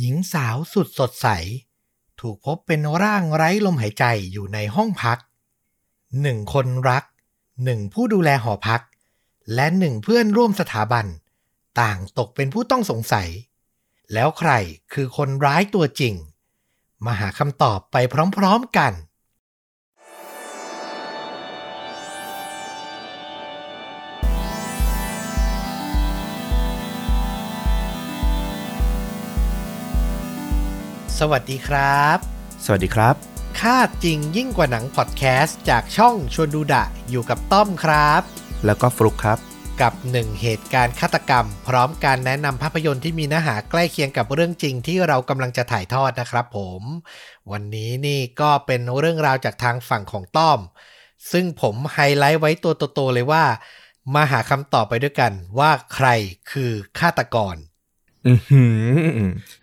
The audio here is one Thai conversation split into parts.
หญิงสาวสุดสดใส ถูกพบเป็นร่างไร้ลมหายใจอยู่ในห้องพักหนึ่งคนรักหนึ่งผู้ดูแลหอพัก และหนึ่งเพื่อนร่วมสถาบัน ต่างตกเป็นผู้ต้องสงสัย แล้วใครคือคนร้ายตัวจริง มาหาคำตอบไปพร้อมๆกัน สวัสดีครับ สวัสดีครับค่าจริงยิ่งกว่าหนังพอดแคสต์จากช่องชวนดูดะอยู่กับต้อมครับ แล้วก็ฟลุกครับ กับหนึ่งเหตุการณ์ฆาตกรรม พร้อมการแนะนำภาพยนตร์ที่มีเนื้อหาใกล้เคียงกับเรื่องจริงที่เรากำลังจะถ่ายทอดนะครับผม วันนี้นี่ก็เป็นเรื่องราวจากทางฝั่งของต้อม ซึ่งผมไฮไลท์ไว้ตัวโตๆเลยว่า มาหาคำตอบไปด้วยกันว่าใครคือฆาตกรอือหือ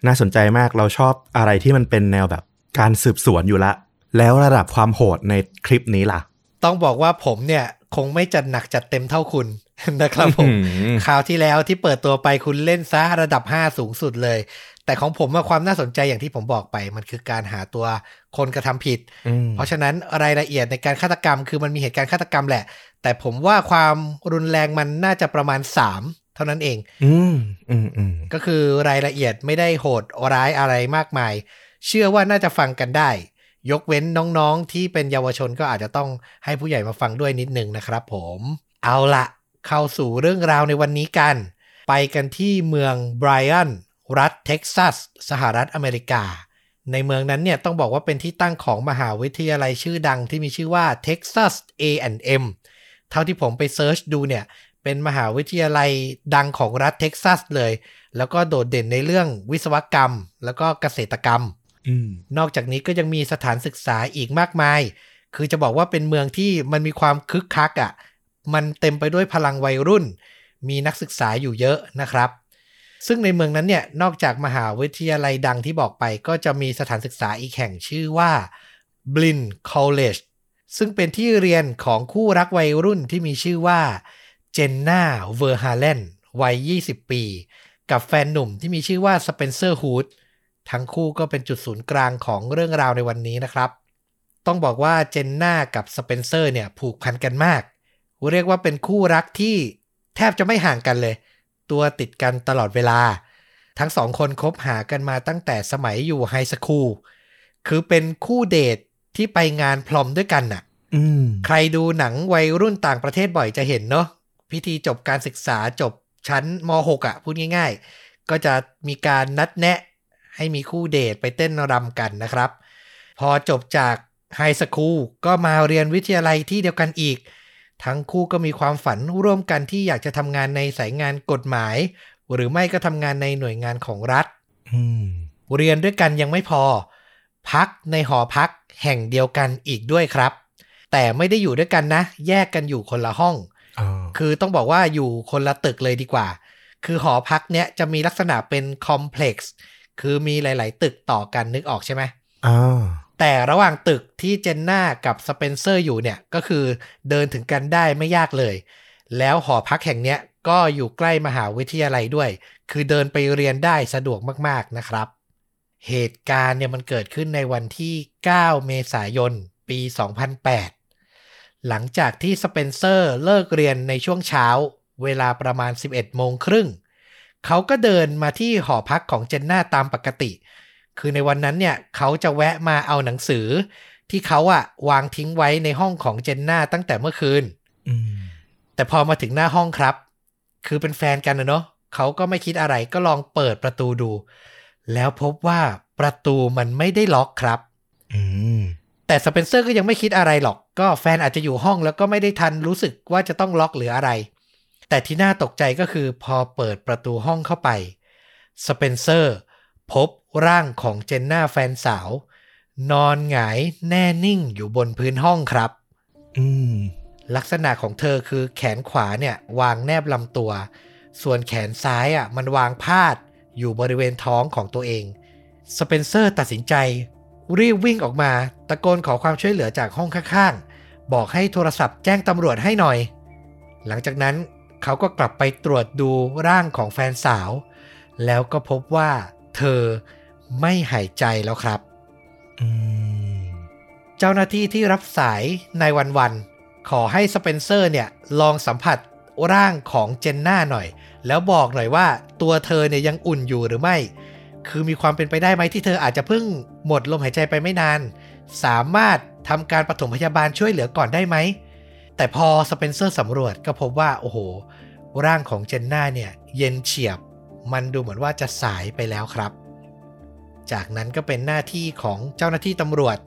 น่าสนใจมากเราชอบอะไรที่มันเป็นแนวแบบการสืบสวนอยู่ละ แล้วระดับความโหดในคลิปนี้ล่ะ ต้องบอกว่าผมเนี่ยคงไม่จัดหนักจัดเต็มเท่าคุณนะครับผมอื้อหือคราวที่แล้วที่เปิดตัวไปคุณเล่นซะระดับ 5 สูงสุดเลย แต่ของผมว่าความน่าสนใจอย่างที่ผมบอกไป มันคือการหาตัวคนกระทำผิดอืมเพราะฉะนั้นรายละเอียดในการฆาตกรรม คือมันมีเหตุการณ์ฆาตกรรมแหละ แต่ผมว่าความรุนแรงมันน่าจะประมาณ 3 เท่านั้นเอง อืมอืมอืมก็คือรายละเอียดไม่ได้โหดร้ายอะไรมากมาย เชื่อว่าน่าจะฟังกันได้ ยกเว้นน้องๆที่เป็นเยาวชนก็อาจจะต้องให้ผู้ใหญ่มาฟังด้วยนิดนึงนะครับผม เอาละเข้าสู่เรื่องราวในวันนี้กัน ไปกันที่เมืองไบรอันรัฐเท็กซัส สหรัฐอเมริกา ในเมืองนั้นเนี่ยต้องบอกว่าเป็นที่ตั้งของมหาวิทยาลัยชื่อดังที่มีชื่อว่า Texas A&M เท่าที่ผมไป search ดูเนี่ย เป็นมหาวิทยาลัยดังของรัฐเท็กซัสเลย แล้วก็โดดเด่นในเรื่องวิศวกรรม แล้วก็เกษตรกรรมอืมนอกจากนี้ก็ยังมีสถานศึกษาอีกมากมาย คือจะบอกว่าเป็นเมืองที่มันมีความคึกคักอะ่ะ มันเต็มไปด้วยพลังวัยรุ่น มีนักศึกษาอยู่เยอะนะครับ ซึ่งในเมืองนั้นเนี่ย นอกจากมหาวิทยาลัยดังที่บอกไป ก็จะมีสถานศึกษาอีกแห่งชื่อว่า Blinn College ซึ่งเป็นที่เรียนของคู่รักวัยรุ่นที่มีชื่อว่า เจนน่าเวอร์ฮาเลนวัย 20 ปี กับแฟนหนุ่มที่มีชื่อว่าสเปนเซอร์ฮูดทั้งคู่ก็เป็นจุดศูนย์กลางของเรื่องราวในวันนี้นะครับ ต้องบอกว่าเจนน่ากับสเปนเซอร์เนี่ยผูกพันกันมาก เรียกว่าเป็นคู่รักที่แทบจะไม่ห่างกันเลย ตัวติดกันตลอดเวลา ทั้งสองคนคบหากันมาตั้งแต่สมัยอยู่ high school คือเป็นคู่เดทที่ไปงานพรอมด้วยกันน่ะอืมใครดูหนังวัยรุ่นต่างประเทศบ่อยจะเห็นเนาะ พิธีจบการศึกษาจบชั้นม .6 อะพูดง่าย ๆ ก็จะมีการนัดแนะให้มีคู่เดทไปเต้นรำกันนะครับ พอจบจากไฮสคูลก็มาเรียนวิทยาลัยที่เดียวกันอีก ทั้งคู่ก็มีความฝันร่วมกันที่อยากจะทำงานในสายงานกฎหมาย หรือไม่ก็ทำงานในหน่วยงานของรัฐอืมเรียนด้วยกันยังไม่พอ พักในหอพักแห่งเดียวกันอีกด้วยครับ แต่ไม่ได้อยู่ด้วยกันนะ แยกกันอยู่คนละห้องอ๋อ คือต้องบอกว่าอยู่คนละตึกเลยดีกว่า คือหอพักเนี้ยจะมีลักษณะเป็นคอมเพล็กซ์คือมีหลาย ๆ ตึกต่อกันนึกออกใช่ไหมอ๋อแต่ระหว่างตึกที่เจนน่ากับสเปนเซอร์อยู่เนี่ยก็คือเดินถึงกันได้ไม่ยากเลย แล้วหอพักแห่งเนี้ยก็อยู่ใกล้มหาวิทยาลัยด้วย คือเดินไปเรียนได้สะดวกมากๆนะครับ เหตุการณ์เนี่ยมันเกิดขึ้นในวันที่ 9 เมษายน ปี 2008 หลังจากที่สเปนเซอร์เลิกเรียนในช่วงเช้า เวลาประมาณ 11 โมงครึ่ง เขาก็เดินมาที่หอพักของเจนน่าตามปกติ คือในวันนั้นเนี่ยเขาจะแวะมาเอาหนังสือ ที่เขาอะวางทิ้งไว้ในห้องของเจนน่าตั้งแต่เมื่อคืนอืมแต่พอมาถึงหน้าห้องครับ คือเป็นแฟนกันนะเนาะเขาก็ไม่คิดอะไรก็ลองเปิดประตูดู แล้วพบว่าประตูมันไม่ได้ล็อกครับอืม แต่สเปนเซอร์ก็ยังไม่คิดอะไรหรอก ก็แฟนอาจจะอยู่ห้องแล้วก็ไม่ได้ทันรู้สึกว่าจะต้องล็อกหรืออะไร แต่ที่น่าตกใจก็คือพอเปิดประตูห้องเข้าไป สเปนเซอร์ พบร่างของเจนน่าแฟนสาว นอนหงายแน่นิ่งอยู่บนพื้นห้องครับ อืม ลักษณะของเธอคือแขนขวาเนี่ย วางแนบลำตัว ส่วนแขนซ้ายอะ มันวางพาดอยู่บริเวณท้องของตัวเอง สเปนเซอร์ตัดสินใจ รีบวิ่งออกมา ตะโกนขอความช่วยเหลือจากห้องข้างๆ บอกให้โทรศัพท์แจ้งตำรวจให้หน่อย หลังจากนั้นเขาก็กลับไปตรวจดูร่างของแฟนสาว แล้วก็พบว่าเธอไม่หายใจแล้วครับอืมเจ้าหน้าที่ที่รับสายในวันวันๆขอให้สเปนเซอร์เนี่ยลองสัมผัสร่างของเจนน่าหน่อย แล้วบอกหน่อยว่าตัวเธอเนี่ยยังอุ่นอยู่หรือไม่ คือมีความเป็นไปได้ไหมที่เธออาจจะเพิ่ง หมดลมหายใจไปไม่นาน สามารถทำการปฐมพยาบาลช่วยเหลือก่อนได้ไหม แต่พอสเปนเซอร์สำรวจก็พบว่า โอ้โห ร่างของเจนน่าเนี่ย เย็นเฉียบ มันดูเหมือนว่าจะสายไปแล้วครับ จากนั้นก็เป็นหน้าที่ของเจ้าหน้าที่ตำรวจ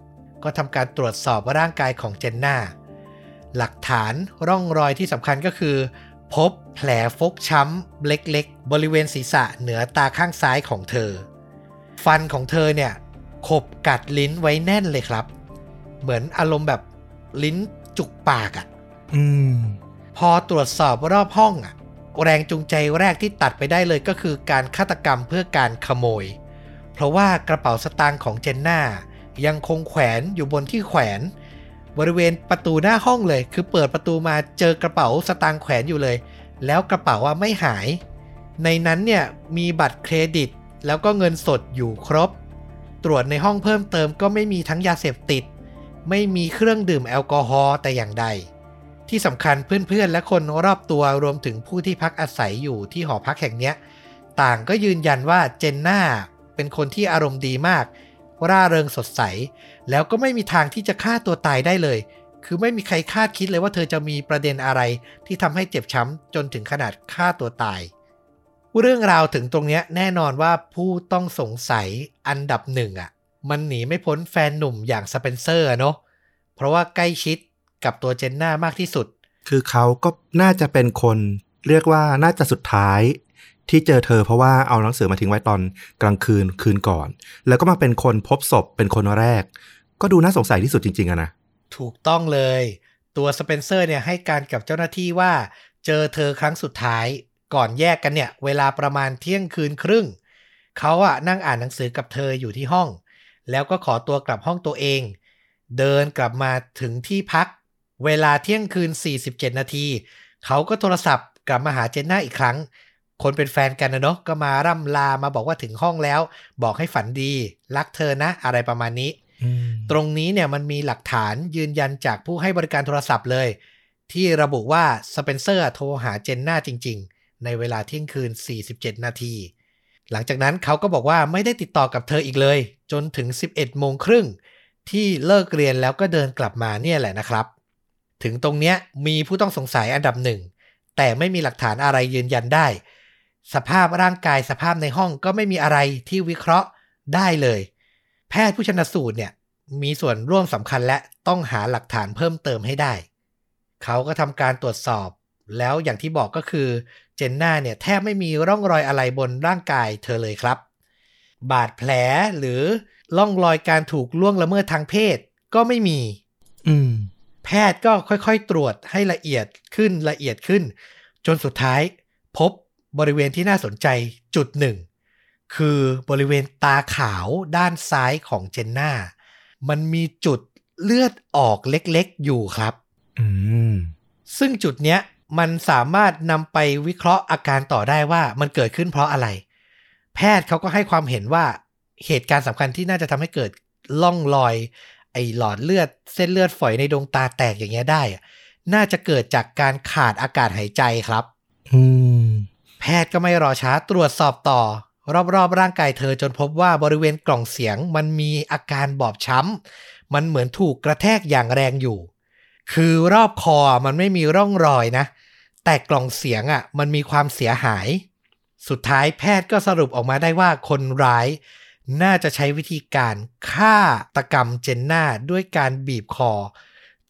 ก็ทำการตรวจสอบร่างกายของเจนน่า หลักฐานร่องรอยที่สำคัญก็คือ พบแผลฟกช้ำเล็กๆ บริเวณศีรษะเหนือตาข้างซ้ายของเธอ ฟันของเธอเนี่ย ขบกัดลิ้นไว้แน่นเลยครับ เหมือนอารมณ์แบบลิ้นจุกปากอะ่ะอืมพอตรวจสอบรอบห้องอะแรงจูงใจแรกที่ตัดไปได้เลยก็คือการฆาตกรรมเพื่อการขโมย เพราะว่ากระเป๋าสตางค์ของเจนน่ายังคงแขวนอยู่บนที่แขวน บริเวณประตูหน้าห้องเลย คือเปิดประตูมาเจอกระเป๋าสตางค์แขวนอยู่เลย แล้วกระเป๋าว่าไม่หาย ในนั้นเนี่ยมีบัตรเครดิต แล้วก็เงินสดอยู่ครบ ตรวจในห้องเพิ่มเติมก็ไม่มีทั้งยาเสพติด ไม่มีเครื่องดื่มแอลกอฮอล์แต่อย่างใด ที่สำคัญเพื่อนๆ และคนรอบตัวรวมถึงผู้ที่พักอาศัยอยู่ที่หอพักแห่งนี้ต่างก็ยืนยันว่าเจนน่าเป็นคนที่อารมณ์ดีมาก ร่าเริงสดใส แล้วก็ไม่มีทางที่จะฆ่าตัวตายได้เลย คือไม่มีใครคาดคิดเลยว่าเธอจะมีประเด็นอะไรที่ทำให้เจ็บช้ำจนถึงขนาดฆ่าตัวตาย เรื่องราวถึงตรงเนี้ยแน่นอนว่าผู้ต้องสงสัยอันดับหนึ่งอะ มันหนีไม่พ้นแฟนหนุ่มอย่างสเปนเซอร์อะเนาะเพราะว่าใกล้ชิดกับตัวเจนน่ามากที่สุด คือเขาก็น่าจะเป็นคนเรียกว่าน่าจะสุดท้ายที่เจอเธอเพราะว่าเอาหนังสือมาทิ้งไว้ตอนกลางคืนคืนก่อน แล้วก็มาเป็นคนพบศพเป็นคนแรก ก็ดูน่าสงสัยที่สุดจริงๆอะนะถูกต้องเลย ตัวสเปนเซอร์เนี่ยให้การกับเจ้าหน้าที่ว่า เจอเธอครั้งสุดท้าย ก่อนแยกกันเนี่ย เวลาประมาณเที่ยงคืนครึ่ง เขาอะนั่งอ่านหนังสือกับเธออยู่ที่ห้อง แล้วก็ขอตัวกลับห้องตัวเอง เดินกลับมาถึงที่พัก เวลาเที่ยงคืน 47 นาที เขาก็โทรศัพท์กลับมาหาเจนน่าอีกครั้ง คนเป็นแฟนกันนะเนาะก็มาร่ำลามาบอกว่าถึงห้องแล้ว บอกให้ฝันดี รักเธอนะอะไรประมาณนี้ ตรงนี้เนี่ยมันมีหลักฐานยืนยันจากผู้ให้บริการโทรศัพท์เลย ที่ระบุว่าสเปนเซอร์โทรหาเจนน่าจริง ๆ ในเวลาเที่ยงคืน 47 นาที หลังจากนั้นเขาก็บอกว่าไม่ได้ติดต่อกับเธออีกเลย จนถึง 11 โมงครึ่ง ที่เลิกเรียนแล้วก็เดินกลับมาเนี่ยแหละนะครับ ถึงตรงเนี้ยมีผู้ต้องสงสัยอันดับหนึ่ง แต่ไม่มีหลักฐานอะไรยืนยันได้ สภาพร่างกายสภาพในห้องก็ไม่มีอะไรที่วิเคราะห์ได้เลย แพทย์ผู้ชนสูตรเนี่ยมีส่วนร่วมสำคัญและต้องหาหลักฐานเพิ่มเติมให้ได้ เขาก็ทำการตรวจสอบ แล้วอย่างที่บอกก็คือ จนน่าเนี่ยแทบไม่มีร่องรอยอะไรบนร่างกายเธอเลยครับ บาดแผลหรือร่องรอยการถูกล่วงละเมิดทางเพศก็ไม่มี อืม แพทย์ก็ค่อยๆตรวจให้ละเอียดขึ้นละเอียดขึ้น จนสุดท้าย พบบริเวณที่น่าสนใจจุดหนึ่ง คือบริเวณตาขาวด้านซ้ายของเจนน่า มันมีจุดเลือดออกเล็กๆอยู่ครับ อืม ซึ่งจุดเนี้ย มันสามารถนำไปวิเคราะห์อาการต่อได้ว่ามันเกิดขึ้นเพราะอะไร แพทย์เขาก็ให้ความเห็นว่าเหตุการณ์สำคัญที่น่าจะทำให้เกิดล่องรอย ไอหลอดเลือดเส้นเลือดฝอยในดวงตาแตกอย่างเงี้ยได้อะน่าจะเกิดจากการขาดอากาศหายใจครับแพทย์ก็ไม่รอช้าตรวจสอบต่อ รอบๆร่างกายเธอจนพบว่าบริเวณกล่องเสียงมันมีอาการบอบช้ำมันเหมือนถูกกระแทกอย่างแรงอยู่ คือรอบคอมันไม่มีร่องรอยนะ แต่กล่องเสียงอะมันมีความเสียหาย สุดท้ายแพทย์ก็สรุปออกมาได้ว่าคนร้ายน่าจะใช้วิธีการฆ่าตะกรรมเจนน่าด้วยการบีบคอ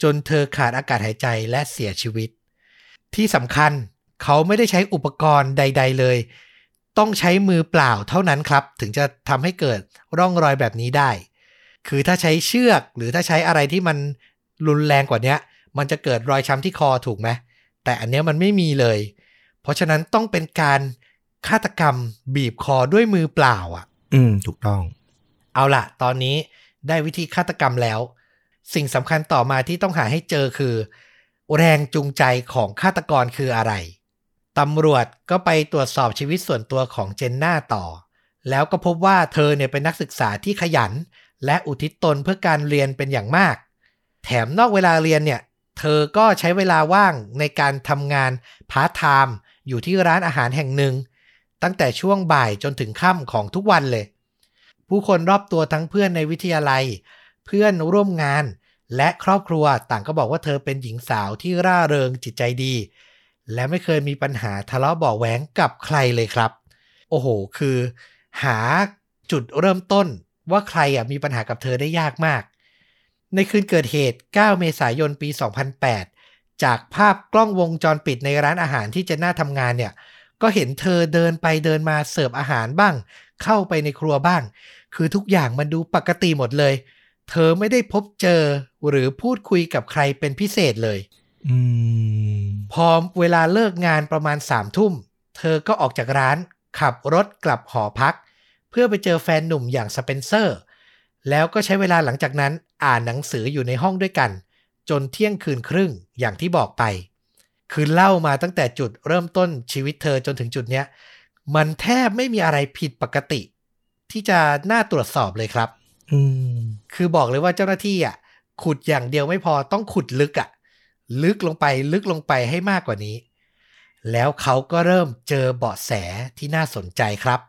จนเธอขาดอากาศหายใจและเสียชีวิต ที่สำคัญเขาไม่ได้ใช้อุปกรณ์ใด ๆเลย ต้องใช้มือเปล่าเท่านั้นครับ ถึงจะทำให้เกิดร่องรอยแบบนี้ได้ คือถ้าใช้เชือกหรือถ้าใช้อะไรที่มันรุนแรงกว่านี้ มันจะเกิดรอยช้ำที่คอถูกไหมแต่อันเนี้ยมันไม่มีเลย เพราะฉะนั้นต้องเป็นการฆาตกรรมบีบคอด้วยมือเปล่าอะ อืม ถูกต้อง เอาล่ะตอนนี้ได้วิธีฆาตกรรมแล้ว สิ่งสำคัญต่อมาที่ต้องหาให้เจอคือ แรงจูงใจของฆาตกรคืออะไรตำรวจก็ไปตรวจสอบชีวิตส่วนตัวของเจนน่าต่อ แล้วก็พบว่าเธอเนี่ยเป็นนักศึกษาที่ขยัน และอุทิศตนเพื่อการเรียนเป็นอย่างมาก แถมนอกเวลาเรียนเนี่ย เธอก็ใช้เวลาว่างในการทำงานพาร์ทไทม์อยู่ที่ร้านอาหารแห่งหนึ่ง ตั้งแต่ช่วงบ่ายจนถึงค่ำของทุกวันเลย ผู้คนรอบตัวทั้งเพื่อนในวิทยาลัย เพื่อนร่วมงาน และครอบครัวต่างก็บอกว่าเธอเป็นหญิงสาวที่ร่าเริงจิตใจดี และไม่เคยมีปัญหาทะเลาะเบาะแหวงกับใครเลยครับ โอ้โห คือ หาจุดเริ่มต้นว่าใครอะมีปัญหากับเธอได้ยากมาก ในคืนเกิดเหตุ 9 เมษายนปี 2008 จากภาพกล้องวงจรปิดในร้านอาหารที่เจนน่าทำงานเนี่ย ก็เห็นเธอเดินไปเดินมาเสิร์ฟอาหารบ้าง เข้าไปในครัวบ้าง คือทุกอย่างมันดูปกติหมดเลย เธอไม่ได้พบเจอหรือพูดคุยกับใครเป็นพิเศษเลยอืมพอเวลาเลิกงานประมาณสามทุ่ม เธอก็ออกจากร้านขับรถกลับหอพัก เพื่อไปเจอแฟนหนุ่มอย่างสเปนเซอร์ แล้วก็ใช้เวลาหลังจากนั้นอ่านหนังสืออยู่ในห้องด้วยกัน จนเที่ยงคืนครึ่งอย่างที่บอกไป คือเล่ามาตั้งแต่จุดเริ่มต้นชีวิตเธอจนถึงจุดเนี้ย มันแทบไม่มีอะไรผิดปกติ ที่จะน่าตรวจสอบเลยครับอืมคือบอกเลยว่าเจ้าหน้าที่อะ ขุดอย่างเดียวไม่พอต้องขุดลึกอะ ลึกลงไปลึกลงไปให้มากกว่านี้ แล้วเขาก็เริ่มเจอเบาะแสที่น่าสนใจครับ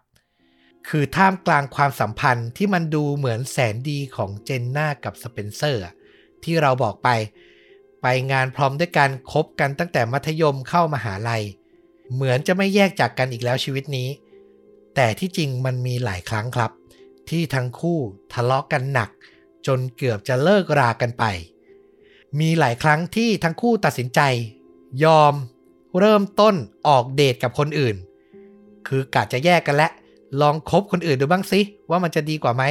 คือท่ามกลางความสัมพันธ์ที่มันดูเหมือนแสนดีของเจนน่ากับสเปนเซอร์ที่เราบอกไป ไปงานพร้อมด้วยกันคบกันตั้งแต่มัธยมเข้ามาหาลัย เหมือนจะไม่แยกจากกันอีกแล้วชีวิตนี้ แต่ที่จริงมันมีหลายครั้งครับ ที่ทั้งคู่ทะเลาะกันหนัก จนเกือบจะเลิกรากันไป มีหลายครั้งที่ทั้งคู่ตัดสินใจ ยอมเริ่มต้นออกเดทกับคนอื่น คือกะจะแยกกันแล้ว ลองคบคนอื่นดูบ้างสิว่ามันจะดีกว่าไหม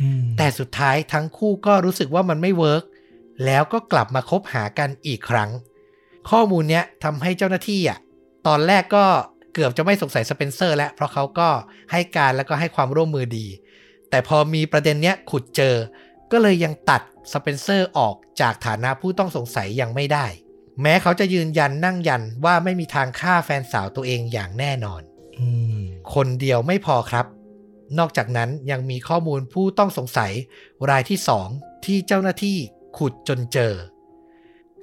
อืมแต่สุดท้ายทั้งคู่ก็รู้สึกว่ามันไม่ work แล้วก็กลับมาคบหากันอีกครั้ง ข้อมูลเนี้ยทำให้เจ้าหน้าที่อะตอนแรกก็เกือบจะไม่สงสัยสเปนเซอร์ แล้ว เพราะเขาก็ให้การแล้วก็ให้ความร่วมมือดี แต่พอมีประเด็นเนี้ยขุดเจอ ก็เลยยังตัดสเปนเซอร์ออกจากฐานะผู้ต้องสงสัยยังไม่ได้ แม้เขาจะยืนยันนั่งยันว่าไม่มีทางฆ่าแฟนสาวตัวเองอย่างแน่นอนอืม คนเดียวไม่พอครับ นอกจากนั้นยังมีข้อมูลผู้ต้องสงสัยรายที่สองที่เจ้าหน้าที่ขุดจนเจอ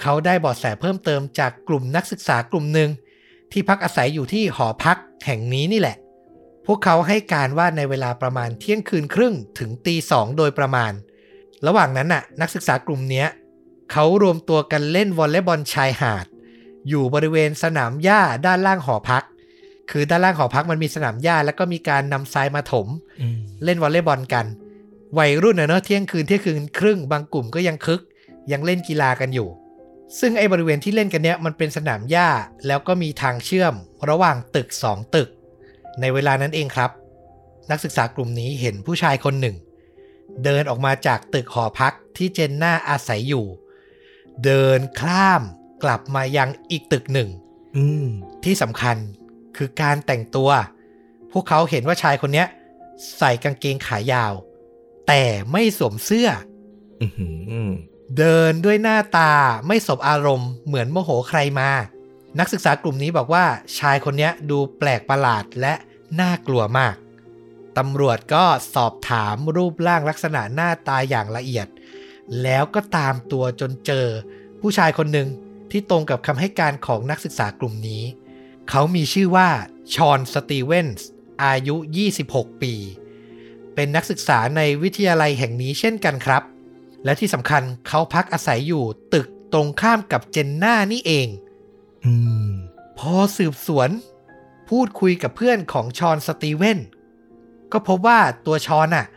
เขาได้เบาะแสเพิ่มเติมจากกลุ่มนักศึกษากลุ่มหนึ่งที่พักอาศัยอยู่ที่หอพักแห่งนี้นี่แหละ พวกเขาให้การว่าในเวลาประมาณเที่ยงคืนครึ่งถึงตีสองโดยประมาณ ระหว่างนั้นน่ะ นักศึกษากลุ่มนี้เขารวมตัวกันเล่นวอลเลย์บอลชายหาด อยู่บริเวณสนามหญ้าด้านล่างหอพัก คือด้านล่างหอพักมันมีสนามหญ้าแล้วก็มีการนำทรายมาถมอืมเล่นวอลเลย์บอลกัน วัยรุ่นนะเนอะเที่ยงคืนเที่ยงคืนครึ่งบางกลุ่มก็ยังคึก ยังเล่นกีฬากันอยู่ ซึ่งไอ้บริเวณที่เล่นกันเนี้ยมันเป็นสนามหญ้าแล้วก็มีทางเชื่อมระหว่างตึก2ตึก ในเวลานั้นเองครับ นักศึกษากลุ่มนี้เห็นผู้ชายคนหนึ่ง เดินออกมาจากตึกหอพักที่เจนน่าอาศัยอยู่ เดินข้ามกลับมายังอีกตึกหนึ่งอืมที่สำคัญ คือการแต่งตัว พวกเขาเห็นว่าชายคนเนี้ยใส่กางเกงขายาว แต่ไม่สวมเสื้ออืมเดินด้วยหน้าตาไม่สบอารมณ์เหมือนโมโหใครมา นักศึกษากลุ่มนี้บอกว่าชายคนเนี้ยดูแปลกประหลาดและน่ากลัวมาก ตำรวจก็สอบถามรูปร่างลักษณะหน้าตาอย่างละเอียด แล้วก็ตามตัวจนเจอ ผู้ชายคนหนึ่งที่ตรงกับคำให้การของนักศึกษากลุ่มนี้ เขามีชื่อว่าชอนสตีเวนส์อายุ 26 ปี เป็นนักศึกษาในวิทยาลัยแห่งนี้เช่นกันครับ และที่สำคัญเขาพักอาศัยอยู่ตึกตรงข้ามกับเจนน่านี่เองอืมพอสืบสวน พูดคุยกับเพื่อนของชอนสตีเวนก็พบว่าตัวชอนน่ะ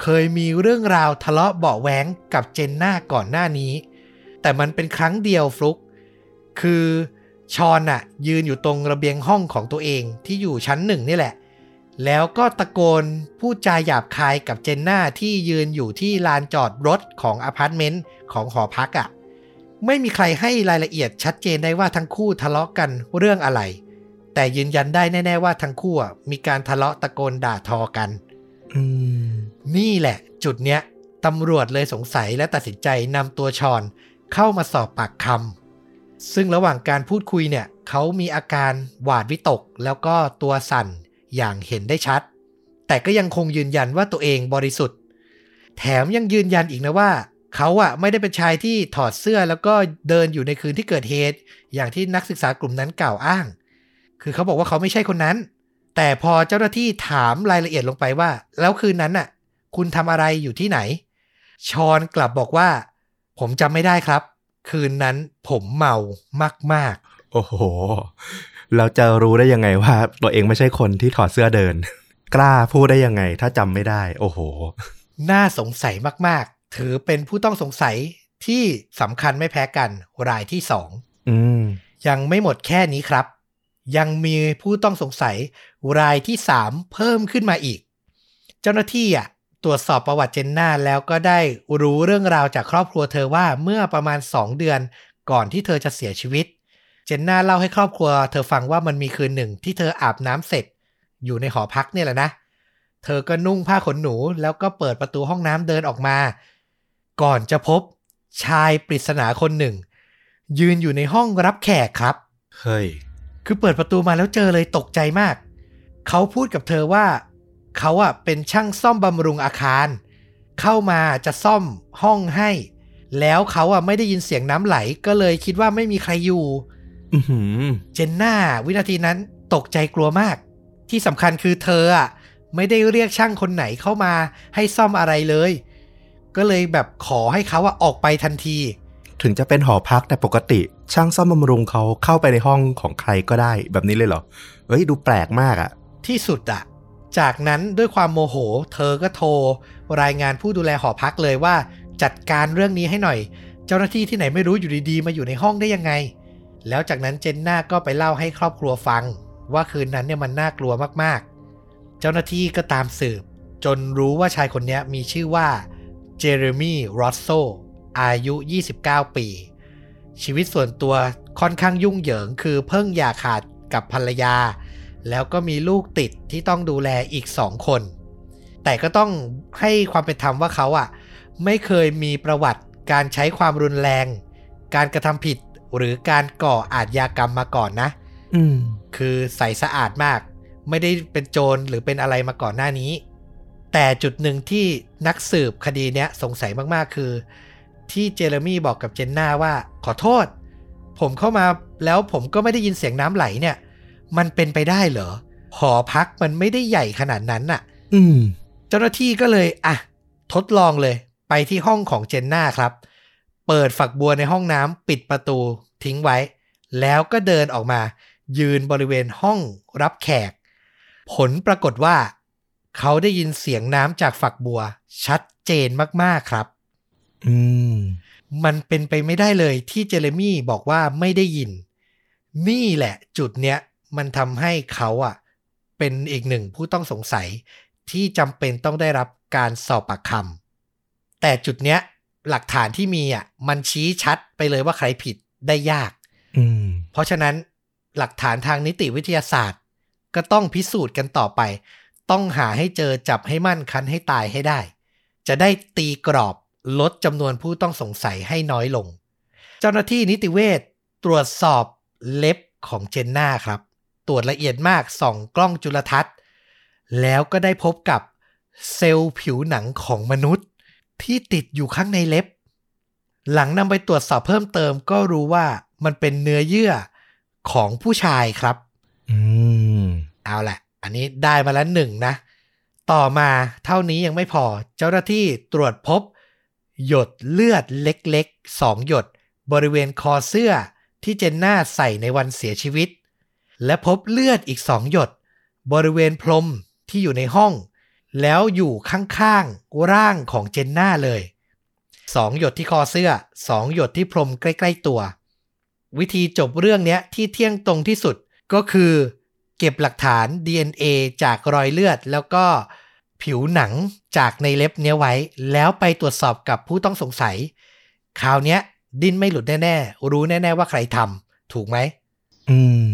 เคยมีเรื่องราวทะเลาะเบาะแว้งกับเจนน่าก่อนหน้านี้ แต่มันเป็นครั้งเดียวฟลุก คือ ชอนน่ะยืนอยู่ตรงระเบียงห้องของตัวเองที่อยู่ชั้นหนึ่งนี่แหละ แล้วก็ตะโกนพูดจาหยาบคายกับเจนน่าที่ยืนอยู่ที่ลานจอดรถของอพาร์ตเมนต์ของหอพักอะ่ะ ไม่มีใครให้รายละเอียดชัดเจนได้ว่าทั้งคู่ทะเลาะกันเรื่องอะไร แต่ยืนยันได้แน่ ๆ ว่าทั้งคู่อะมีการทะเลาะตะโกนด่าทอกันอืมนี่แหละ จุดเนี้ยตำรวจเลยสงสัยและตัดสินใจนำตัวชอนเข้ามาสอบปากคำ ซึ่งระหว่างการพูดคุยเนี่ยเขามีอาการหวาดวิตก แล้วก็ตัวสั่นอย่างเห็นได้ชัด แต่ก็ยังคงยืนยันว่าตัวเองบริสุทธิ์ แถมยังยืนยันอีกนะว่าเขาอะไม่ได้เป็นชายที่ถอดเสื้อแล้วก็เดินอยู่ในคืนที่เกิดเหตุ อย่างที่นักศึกษากลุ่มนั้นกล่าวอ้าง คือเขาบอกว่าเขาไม่ใช่คนนั้น แต่พอเจ้าหน้าที่ถามรายละเอียดลงไปว่า แล้วคืนนั้นน่ะคุณทำอะไรอยู่ที่ไหน ชอนกลับบอกว่า ผมจำไม่ได้ครับ คืนนั้นผมเมามากโอ้โห เราจะรู้ได้ยังไงว่า ตัวเองไม่ใช่คนที่ถอดเสื้อเดิน กล้าพูดได้ยังไง ถ้าจำไม่ได้ โอ้โหๆน่าสงสัยมากๆ ถือเป็นผู้ต้องสงสัยที่สำคัญไม่แพ้กันรายที่สองอืมยังไม่หมดแค่นี้ครับ ยังมีผู้ต้องสงสัยรายที่3เพิ่มขึ้นมาอีก เจ้าหน้าที่อะ ตรวจสอบประวัติเจนน่าแล้วก็ได้รู้เรื่องราวจากครอบครัวเธอว่าเมื่อประมาณ 2 เดือนก่อนที่เธอจะเสียชีวิต เจนน่าเล่าให้ครอบครัวเธอฟังว่ามันมีคืนหนึ่งที่เธออาบน้ำเสร็จ อยู่ในหอพักเนี่ยแหละนะ เธอก็นุ่งผ้าขนหนูแล้วก็เปิดประตูห้องน้ำเดินออกมา ก่อนจะพบชายปริศนาคนหนึ่ง ยืนอยู่ในห้องรับแขกครับ เฮ้ย คือเปิดประตูมาแล้วเจอเลยตกใจมาก เขาพูดกับเธอว่า เขาอะเป็นช่างซ่อมบำรุงอาคาร เข้ามาจะซ่อมห้องให้ แล้วเขาอะไม่ได้ยินเสียงน้ำไหลก็เลยคิดว่าไม่มีใครอยู่อือหือเจนน่าวินาทีนั้นตกใจกลัวมาก ที่สำคัญคือเธออะไม่ได้เรียกช่างคนไหนเข้ามาให้ซ่อมอะไรเลย ก็เลยแบบขอให้เขาอะออกไปทันที ถึงจะเป็นหอพักแต่ปกติ ช่างซ่อมบำรุงเขาเข้าไปในห้องของใครก็ได้แบบนี้เลยเหรอเอ้ยดูแปลกมากอะ่ะที่สุดอะ จากนั้นด้วยความโมโห เธอก็โทร รายงานผู้ดูแลหอพักเลยว่า จัดการเรื่องนี้ให้หน่อย เจ้าหน้าที่ที่ไหนไม่รู้อยู่ดีๆ มาอยู่ในห้องได้ยังไง แล้วจากนั้นเจนน่าก็ไปเล่าให้ครอบครัวฟัง ว่าคืนนั้นเนี่ยมันน่ากลัวมากๆ เจ้าหน้าที่ก็ตามสืบ จนรู้ว่าชายคนนี้มีชื่อว่าเจเรมีรอสโซอายุ 29 ปี ชีวิตส่วนตัวค่อนข้างยุ่งเหยิงคือเพิ่งหย่าขาดกับภรรยา แล้วก็มีลูกติดที่ต้องดูแลอีกสองคน แต่ก็ต้องให้ความเป็นธรรมว่าเขาอะไม่เคยมีประวัติการใช้ความรุนแรง การกระทำผิดหรือการก่ออาชญากรรมมาก่อนนะอืมคือใสสะอาดมาก ไม่ได้เป็นโจรหรือเป็นอะไรมาก่อนหน้านี้ แต่จุดหนึ่งที่นักสืบคดีเนี้ยสงสัยมากๆ คือ ที่เจเรมี่บอกกับเจนน่าว่า ขอโทษ ผมเข้ามาแล้วผมก็ไม่ได้ยินเสียงน้ำไหลเนี่ย มันเป็นไปได้เหรอ หอพักมันไม่ได้ใหญ่ขนาดนั้นน่ะ อืม เจ้าหน้าที่ก็เลยอะทดลองเลย ไปที่ห้องของเจนน่าครับ เปิดฝักบัวในห้องน้ำปิดประตูทิ้งไว้ แล้วก็เดินออกมา ยืนบริเวณห้องรับแขก ผลปรากฏว่า เขาได้ยินเสียงน้ำจากฝักบัว ชัดเจนมากๆครับ อืม มันเป็นไปไม่ได้เลยที่เจเรมี่บอกว่าไม่ได้ยิน นี่แหละจุดเนี้ย มันทำให้เขาอะเป็นอีกหนึ่งผู้ต้องสงสัยที่จำเป็นต้องได้รับการสอบปากคำแต่จุดเนี้ยหลักฐานที่มีอะมันชี้ชัดไปเลยว่าใครผิดได้ยากอืมเพราะฉะนั้นหลักฐานทางนิติวิทยาศาสตร์ ก็ต้องพิสูจน์กันต่อไป ต้องหาให้เจอจับให้มั่นคันให้ตายให้ได้ จะได้ตีกรอบลดจำนวนผู้ต้องสงสัยให้น้อยลง เจ้าหน้าที่นิติเวชตรวจสอบเล็บของเจนน่าครับ ตรวจละเอียดมากส่องกล้องจุลทรรศน์ แล้วก็ได้พบกับเซลล์ผิวหนังของมนุษย์ ที่ติดอยู่ข้างในเล็บ หลังนำไปตรวจสอบเพิ่มเติมก็รู้ว่ามันเป็นเนื้อเยื่อของผู้ชายครับ อืม เอาแหละอันนี้ได้มาแล้วหนึ่งนะ ต่อมาเท่านี้ยังไม่พอ เจ้าหน้าที่ตรวจพบ หยดเลือดเล็กๆสองหยด บริเวณคอเสื้อที่เจนน่าใส่ในวันเสียชีวิต และพบเลือดอีกสองหยด บริเวณพรมที่อยู่ในห้อง แล้วอยู่ข้างๆร่างของเจนน่าเลยสองหยดที่คอเสื้อสองหยดที่พรมใกล้ ๆตัว วิธีจบเรื่องเนี้ยที่เที่ยงตรงที่สุดก็คือ เก็บหลักฐาน DNA จากรอยเลือด แล้วก็ผิวหนังจากในเล็บเนี้ยไว้ แล้วไปตรวจสอบกับผู้ต้องสงสัย คราวเนี้ย ดิ้นไม่หลุดแน่ ๆ รู้แน่ ๆ ว่าใครทำถูกไหม อืม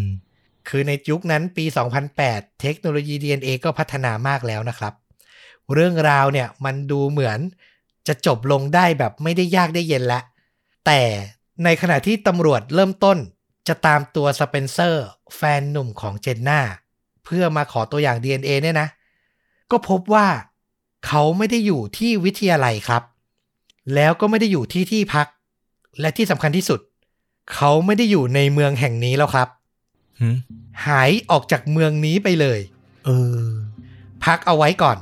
คือในยุคนั้นปี 2008 เทคโนโลยี DNA ก็พัฒนามากแล้วนะครับ เรื่องราวเนี่ยมันดูเหมือนจะจบลงได้แบบไม่ได้ยากได้เย็นละ แต่ในขณะที่ตำรวจเริ่มต้นจะตามตัวสเปนเซอร์แฟนหนุ่มของเจนน่าเพื่อมาขอตัวอย่าง DNA เนี่ยนะ ก็พบว่าเขาไม่ได้อยู่ที่วิทยาลัยครับ แล้วก็ไม่ได้อยู่ที่ที่พัก และที่สำคัญที่สุด เขาไม่ได้อยู่ในเมืองแห่งนี้แล้วครับ หืมหายออกจากเมืองนี้ไปเลย เออ พักเอาไว้ก่อน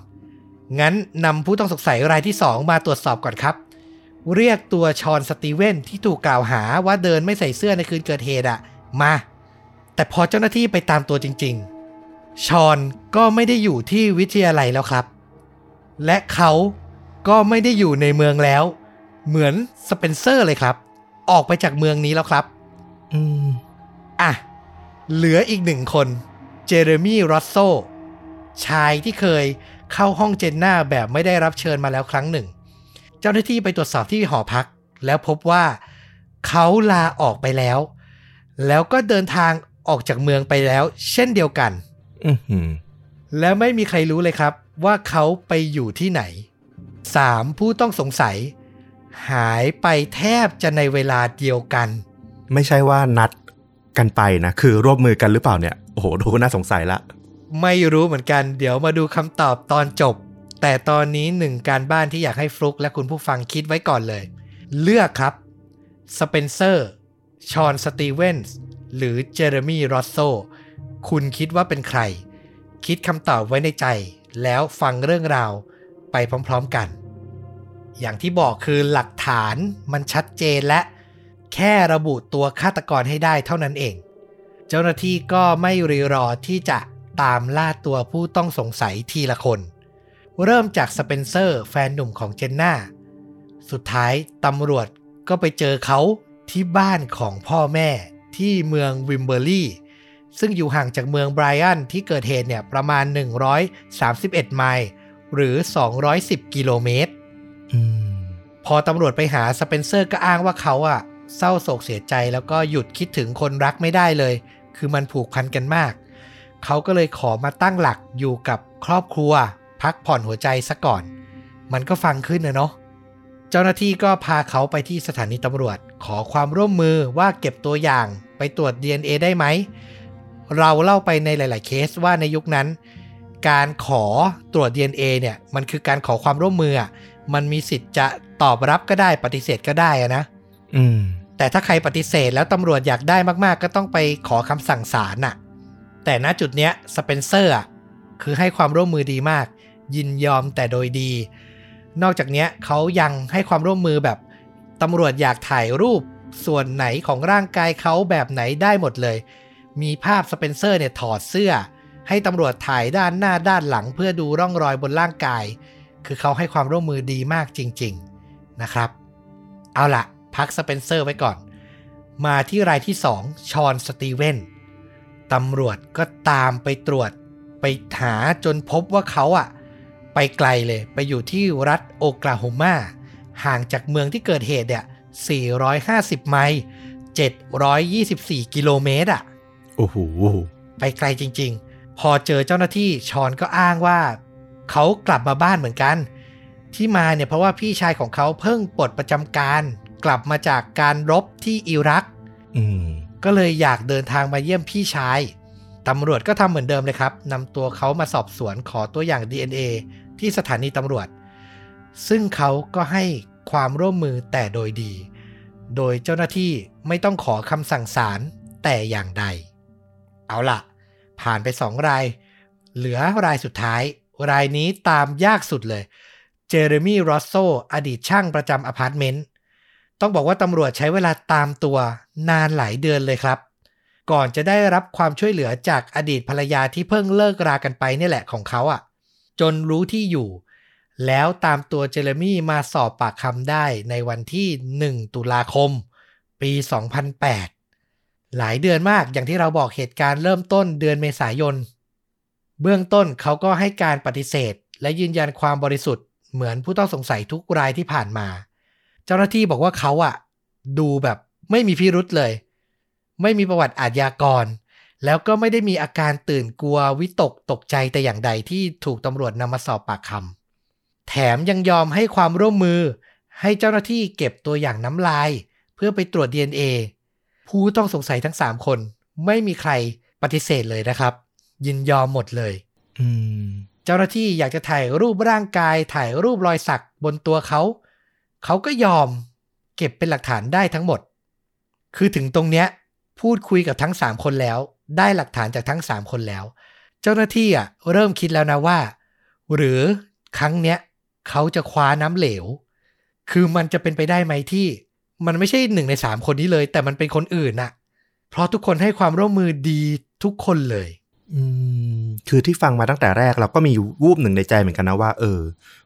งั้นนำผู้ต้องสงสัยรายที่2มาตรวจสอบก่อนครับ เรียกตัวชอนสตีเวนที่ถูกกล่าวหาว่าเดินไม่ใส่เสื้อในคืนเกิดเหตุอะมา แต่พอเจ้าหน้าที่ไปตามตัวจริง ๆ ชอนก็ไม่ได้อยู่ที่วิทยาลัยแล้วครับ และเขาก็ไม่ได้อยู่ในเมืองแล้ว เหมือนสเปนเซอร์เลยครับ ออกไปจากเมืองนี้แล้วครับ อืม อะ เหลืออีกหนึ่งคน เจเรมี่รอสโซ ชายที่เคยเข้าห้องเจนน่าแบบไม่ได้รับเชิญมาแล้วครั้งหนึ่ง เจ้าหน้าที่ไปตรวจสอบที่หอพัก แล้วพบว่าเขาลาออกไปแล้ว แล้วก็เดินทางออกจากเมืองไปแล้ว เช่นเดียวกันอือหือแล้วไม่มีใครรู้เลยครับ ว่าเขาไปอยู่ที่ไหน 3. ผู้ต้องสงสัย หายไปแทบจะในเวลาเดียวกัน ไม่ใช่ว่านัด กันไปนะ คือร่วมมือกันหรือเปล่าเนี่ย โอ้โห ดูน่าสงสัยละ ไม่รู้เหมือนกัน เดี๋ยวมาดูคำตอบตอนจบ แต่ตอนนี้หนึ่งการบ้านที่อยากให้ฟลุกและคุณผู้ฟังคิดไว้ก่อนเลย เลือกครับสเปนเซอร์ชอนสตีเวนส์หรือเจเรมี่รอสโซคุณคิดว่าเป็นใคร คิดคำตอบไว้ในใจ แล้วฟังเรื่องราวไปพร้อมๆกัน อย่างที่บอกคือหลักฐานมันชัดเจนและ แค่ระบุตัวฆาตกรให้ได้เท่านั้นเอง เจ้าหน้าที่ก็ไม่รีรอที่จะตามล่าตัวผู้ต้องสงสัยทีละคน เริ่มจากสเปนเซอร์แฟนหนุ่มของเจนน่า สุดท้ายตำรวจก็ไปเจอเขาที่บ้านของพ่อแม่ที่เมืองวิมเบอร์ลีย์ซึ่งอยู่ห่างจากเมืองไบรอันที่เกิดเหตุเนี่ยประมาณ 131 ไมล์หรือ 210 กิโลเมตรอืมพอตำรวจไปหาสเปนเซอร์ก็อ้างว่าเขาอะ เศร้าโศกเสียใจแล้วก็หยุดคิดถึงคนรักไม่ได้เลย คือมันผูกพันกันมาก เขาก็เลยขอมาตั้งหลักอยู่กับครอบครัว พักผ่อนหัวใจซะก่อน มันก็ฟังขึ้นนะเนาะเจ้าหน้าที่ก็พาเขาไปที่สถานีตำรวจ ขอความร่วมมือว่าเก็บตัวอย่างไปตรวจ DNA ได้ไหม เราเล่าไปในหลาย ๆ เคสว่าในยุคนั้น การขอตรวจ DNA เนี่ยมันคือการขอความร่วมมือ มันมีสิทธิ์จะตอบรับก็ได้ปฏิเสธก็ได้อะนะ อืมแต่ถ้าใครปฏิเสธแล้วตำรวจอยากได้มากๆ ก็ต้องไปขอคำสั่งศาลน่ะ แต่ณจุดเนี้ยสเปนเซอร์อะคือให้ความร่วมมือดีมาก ยินยอมแต่โดยดี นอกจากเนี้ยเขายังให้ความร่วมมือแบบตำรวจอยากถ่ายรูปส่วนไหนของร่างกายเขาแบบไหนได้หมดเลย มีภาพสเปนเซอร์เนี่ยถอดเสื้อ ให้ตำรวจถ่ายด้านหน้าด้านหลังเพื่อดูร่องรอยบนร่างกาย คือเขาให้ความร่วมมือดีมากจริง ๆนะครับ เอาละ พักสเปนเซอร์ไว้ก่อน มาที่รายที่2ชอนสตีเวนตำรวจก็ตามไปตรวจไปหาจนพบว่าเขาอะไปไกลเลยไปอยู่ที่รัฐโอกลาโฮมาห่างจากเมืองที่เกิดเหตุเนี่ย 450 ไมล์ 724 กิโลเมตรอะโอ้โห ไปไกลจริง ๆ พอเจอเจ้าหน้าที่ชอนก็อ้างว่า เขากลับมาบ้านเหมือนกัน ที่มาเนี่ยเพราะว่าพี่ชายของเขาเพิ่งปลดประจำการ กลับมาจากการรบที่อิรักอืมก็เลยอยากเดินทางมาเยี่ยมพี่ชายตำรวจก็ทำเหมือนเดิมเลยครับนำตัวเขามาสอบสวนขอตัวอย่าง DNA ที่สถานีตำรวจ ซึ่งเขาก็ให้ความร่วมมือแต่โดยดี โดยเจ้าหน้าที่ไม่ต้องขอคำสั่งศาลแต่อย่างใด เอาล่ะผ่านไปสองราย เหลือรายสุดท้าย รายนี้ตามยากสุดเลย เจเรมี่รอสโซอดีตช่างประจำอพาร์ตเมนต์ ต้องบอกว่าตำรวจใช้เวลาตามตัวนานหลายเดือนเลยครับ ก่อนจะได้รับความช่วยเหลือจากอดีตภรรยาที่เพิ่งเลิกรากันไปนี่แหละของเขาอะ่ะ จนรู้ที่อยู่ แล้วตามตัวเจเรมี่มาสอบปากคำได้ในวันที่ 1 ตุลาคม ปี 2008 หลายเดือนมากอย่างที่เราบอกเหตุการณ์เริ่มต้นเดือนเมษายน เบื้องต้นเขาก็ให้การปฏิเสธ และยืนยันความบริสุทธิ์เหมือนผู้ต้องสงสัยทุกรายที่ผ่านมา เจ้าหน้าที่บอกว่าเขาอะดูแบบไม่มีพิรุษเลย ไม่มีประวัติอาทยากร แล้วก็ไม่ได้มีอาการตื่นกลัววิตกตกใจแต่อย่างใดที่ถูกตำรวจนำมาสอบปากคำแถมยังยอมให้ความร่วมมือ ให้เจ้าหน้าที่เก็บตัวอย่างน้ำลาย เพื่อไปตรวจ DNA ผู้ต้องสงสัยทั้ง 3 คน ไม่มีใครปฏิเสธเลยนะครับ ยินยอมหมดเลยอืมเจ้าหน้าที่อยากจะถ่ายรูปร่างกายถ่ายรูปรอยสักบนตัวเขา เขาก็ยอมเก็บเป็นหลักฐานได้ทั้งหมด คือถึงตรงเนี้ยพูดคุยกับทั้ง 3 คนแล้ว ได้หลักฐานจากทั้ง 3 คนแล้ว เจ้าหน้าที่อะเริ่มคิดแล้วนะว่า หรือครั้งเนี้ยเขาจะคว้าน้ำเหลว คือมันจะเป็นไปได้ไหมที่ มันไม่ใช่หนึ่งในสามคนนี้เลย แต่มันเป็นคนอื่นน่ะ เพราะทุกคนให้ความร่วมมือดีทุกคนเลย อืมคือที่ฟังมาตั้งแต่แรกเราก็มีวูบหนึ่งในใจเหมือนกันนะว่า เออ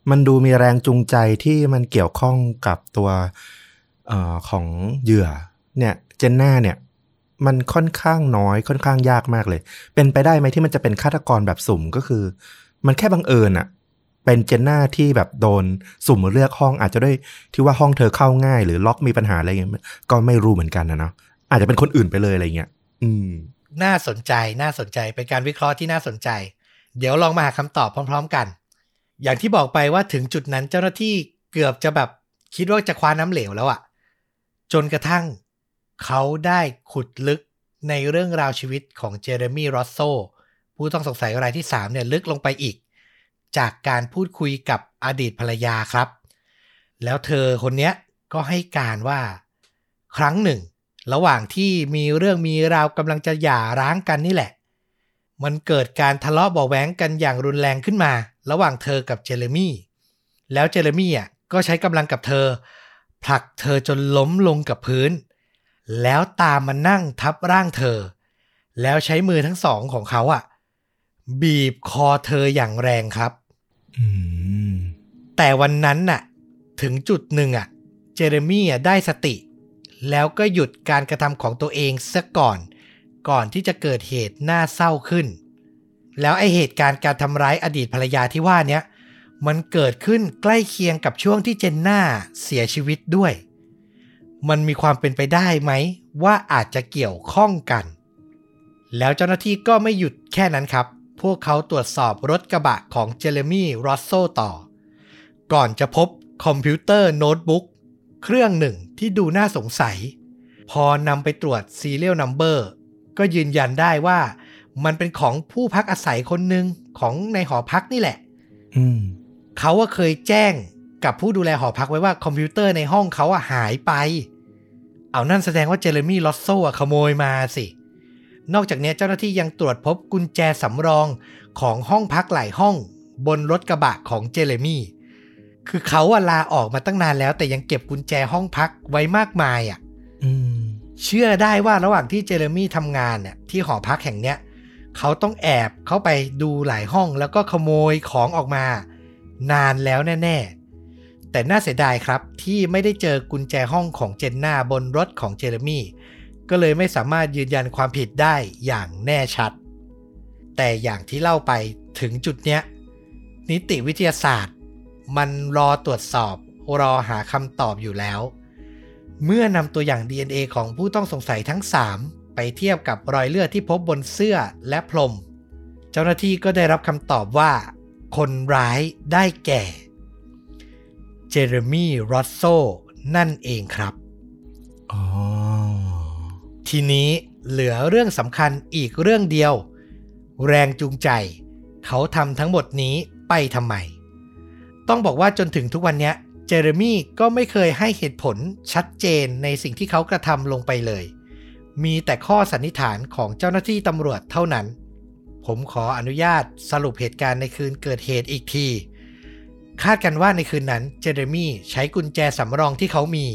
มันดูมีแรงจูงใจที่มันเกี่ยวข้องกับตัวเออของเหยื่อ เนี่ย เจนน่าเนี่ย มันค่อนข้างน้อยค่อนข้างยากมากเลย เป็นไปได้ไหมที่มันจะเป็นฆาตกรแบบสุ่มก็คือ มันแค่บังเอิญอะเป็นเจนน่าที่แบบโดนสุ่มเลือกห้องอาจจะด้วยที่ว่าห้องเธอเข้าง่าย หรือล็อกมีปัญหาอะไรอย่างเงี้ยก็ไม่รู้เหมือนกันนะเนาะอาจจะเป็นคนอื่นไปเลยอะไรเงี้ยอืม น่าสนใจน่าสนใจเป็นการวิเคราะห์ที่น่าสนใจ เดี๋ยวลองมาหาคำตอบพร้อม ๆ กัน อย่างที่บอกไปว่าถึงจุดนั้นเจ้าหน้าที่เกือบจะแบบคิดว่าจะคว้าน้ำเหลวแล้วอะจนกระทั่งเขาได้ขุดลึกในเรื่องราวชีวิตของเจเรมี่รอสโซผู้ต้องสงสัยรายที่3เนี่ยลึกลงไปอีก จากการพูดคุยกับอดีตภรรยาครับ แล้วเธอคนเนี้ยก็ให้การว่า ครั้งหนึ่ง ระหว่างที่มีเรื่องมีราวกำลังจะหย่าร้างกันนี่แหละ มันเกิดการทะเลาะเบาะแว้งกันอย่างรุนแรงขึ้นมา ระหว่างเธอกับเจเรมี่ แล้วเจเรมี่อะก็ใช้กำลังกับเธอ ผลักเธอจนล้มลงกับพื้น แล้วตามมานั่งทับร่างเธอ แล้วใช้มือทั้งสองของเขาอะ บีบคอเธออย่างแรงครับอืมแต่วันนั้นน่ะ ถึงจุดหนึ่งอะ เจเรมี่อะได้สติ แล้วก็หยุดการกระทำของตัวเองซะก่อน ก่อนที่จะเกิดเหตุน่าเศร้าขึ้น แล้วไอเหตุการณ์การทำร้ายอดีตภรรยาที่ว่าเนี้ยมันเกิดขึ้นใกล้เคียงกับช่วงที่เจนน่าเสียชีวิตด้วย มันมีความเป็นไปได้ไหม ว่าอาจจะเกี่ยวข้องกัน แล้วเจ้าหน้าที่ก็ไม่หยุดแค่นั้นครับ พวกเขาตรวจสอบรถกระบะของเจเรมี่รอสโซต่อ ก่อนจะพบคอมพิวเตอร์โน้ตบุ๊ก เครื่องหนึ่งที่ดูน่าสงสัย พอนำไปตรวจ Serial Number ก็ยืนยันได้ว่า มันเป็นของผู้พักอาศัยคนหนึ่งของในหอพักนี่แหละอืมเขาว่าเคยแจ้งกับผู้ดูแลหอพักไว้ว่าคอมพิวเตอร์ในห้องเขาอะหายไป เอานั่นแสดงว่าเจเรมี่ลอสโซอะขโมยมาสิ นอกจากนี้เจ้าหน้าที่ยังตรวจพบกุญแจสำรองของห้องพักหลายห้อง บนรถกระบะของเจเรมี่ คือเขาอะลาออกมาตั้งนานแล้ว แต่ยังเก็บกุญแจห้องพักไว้มากมายอะอืมเชื่อได้ว่าระหว่างที่เจเรมี่ทำงานเนี่ยที่หอพักแห่งเนี้ยเขาต้องแอบเข้าไปดูหลายห้องแล้วก็ขโมยของออกมา นานแล้วแน่ ๆ แต่น่าเสียดายครับที่ไม่ได้เจอกุญแจห้องของเจนน่าบนรถของเจเรมี่ก็เลยไม่สามารถยืนยันความผิดได้อย่างแน่ชัด แต่อย่างที่เล่าไปถึงจุดเนี้ยนิติวิทยาศาสตร์ มันรอตรวจสอบรอหาคำตอบอยู่แล้ว เมื่อนำตัวอย่าง DNA ของผู้ต้องสงสัยทั้ง 3 ไปเทียบกับรอยเลือดที่พบบนเสื้อและพรม เจ้าหน้าที่ก็ได้รับคำตอบว่า คนร้ายได้แก่ เจเรมี่รอสโซนั่นเองครับอ๋อทีนี้เหลือเรื่องสำคัญอีกเรื่องเดียว แรงจูงใจ เขาทำทั้งหมดนี้ไปทำไม ต้องบอกว่าจนถึงทุกวันนี้เจเรมี่ก็ไม่เคยให้เหตุผลชัดเจนในสิ่งที่เขากระทำลงไปเลย มีแต่ข้อสันนิษฐานของเจ้าหน้าที่ตำรวจเท่านั้น ผมขออนุญาตสรุปเหตุการณ์ในคืนเกิดเหตุอีกที คาดกันว่าในคืนนั้นเจเรมี่ใช้กุญแจสำรองที่เขามี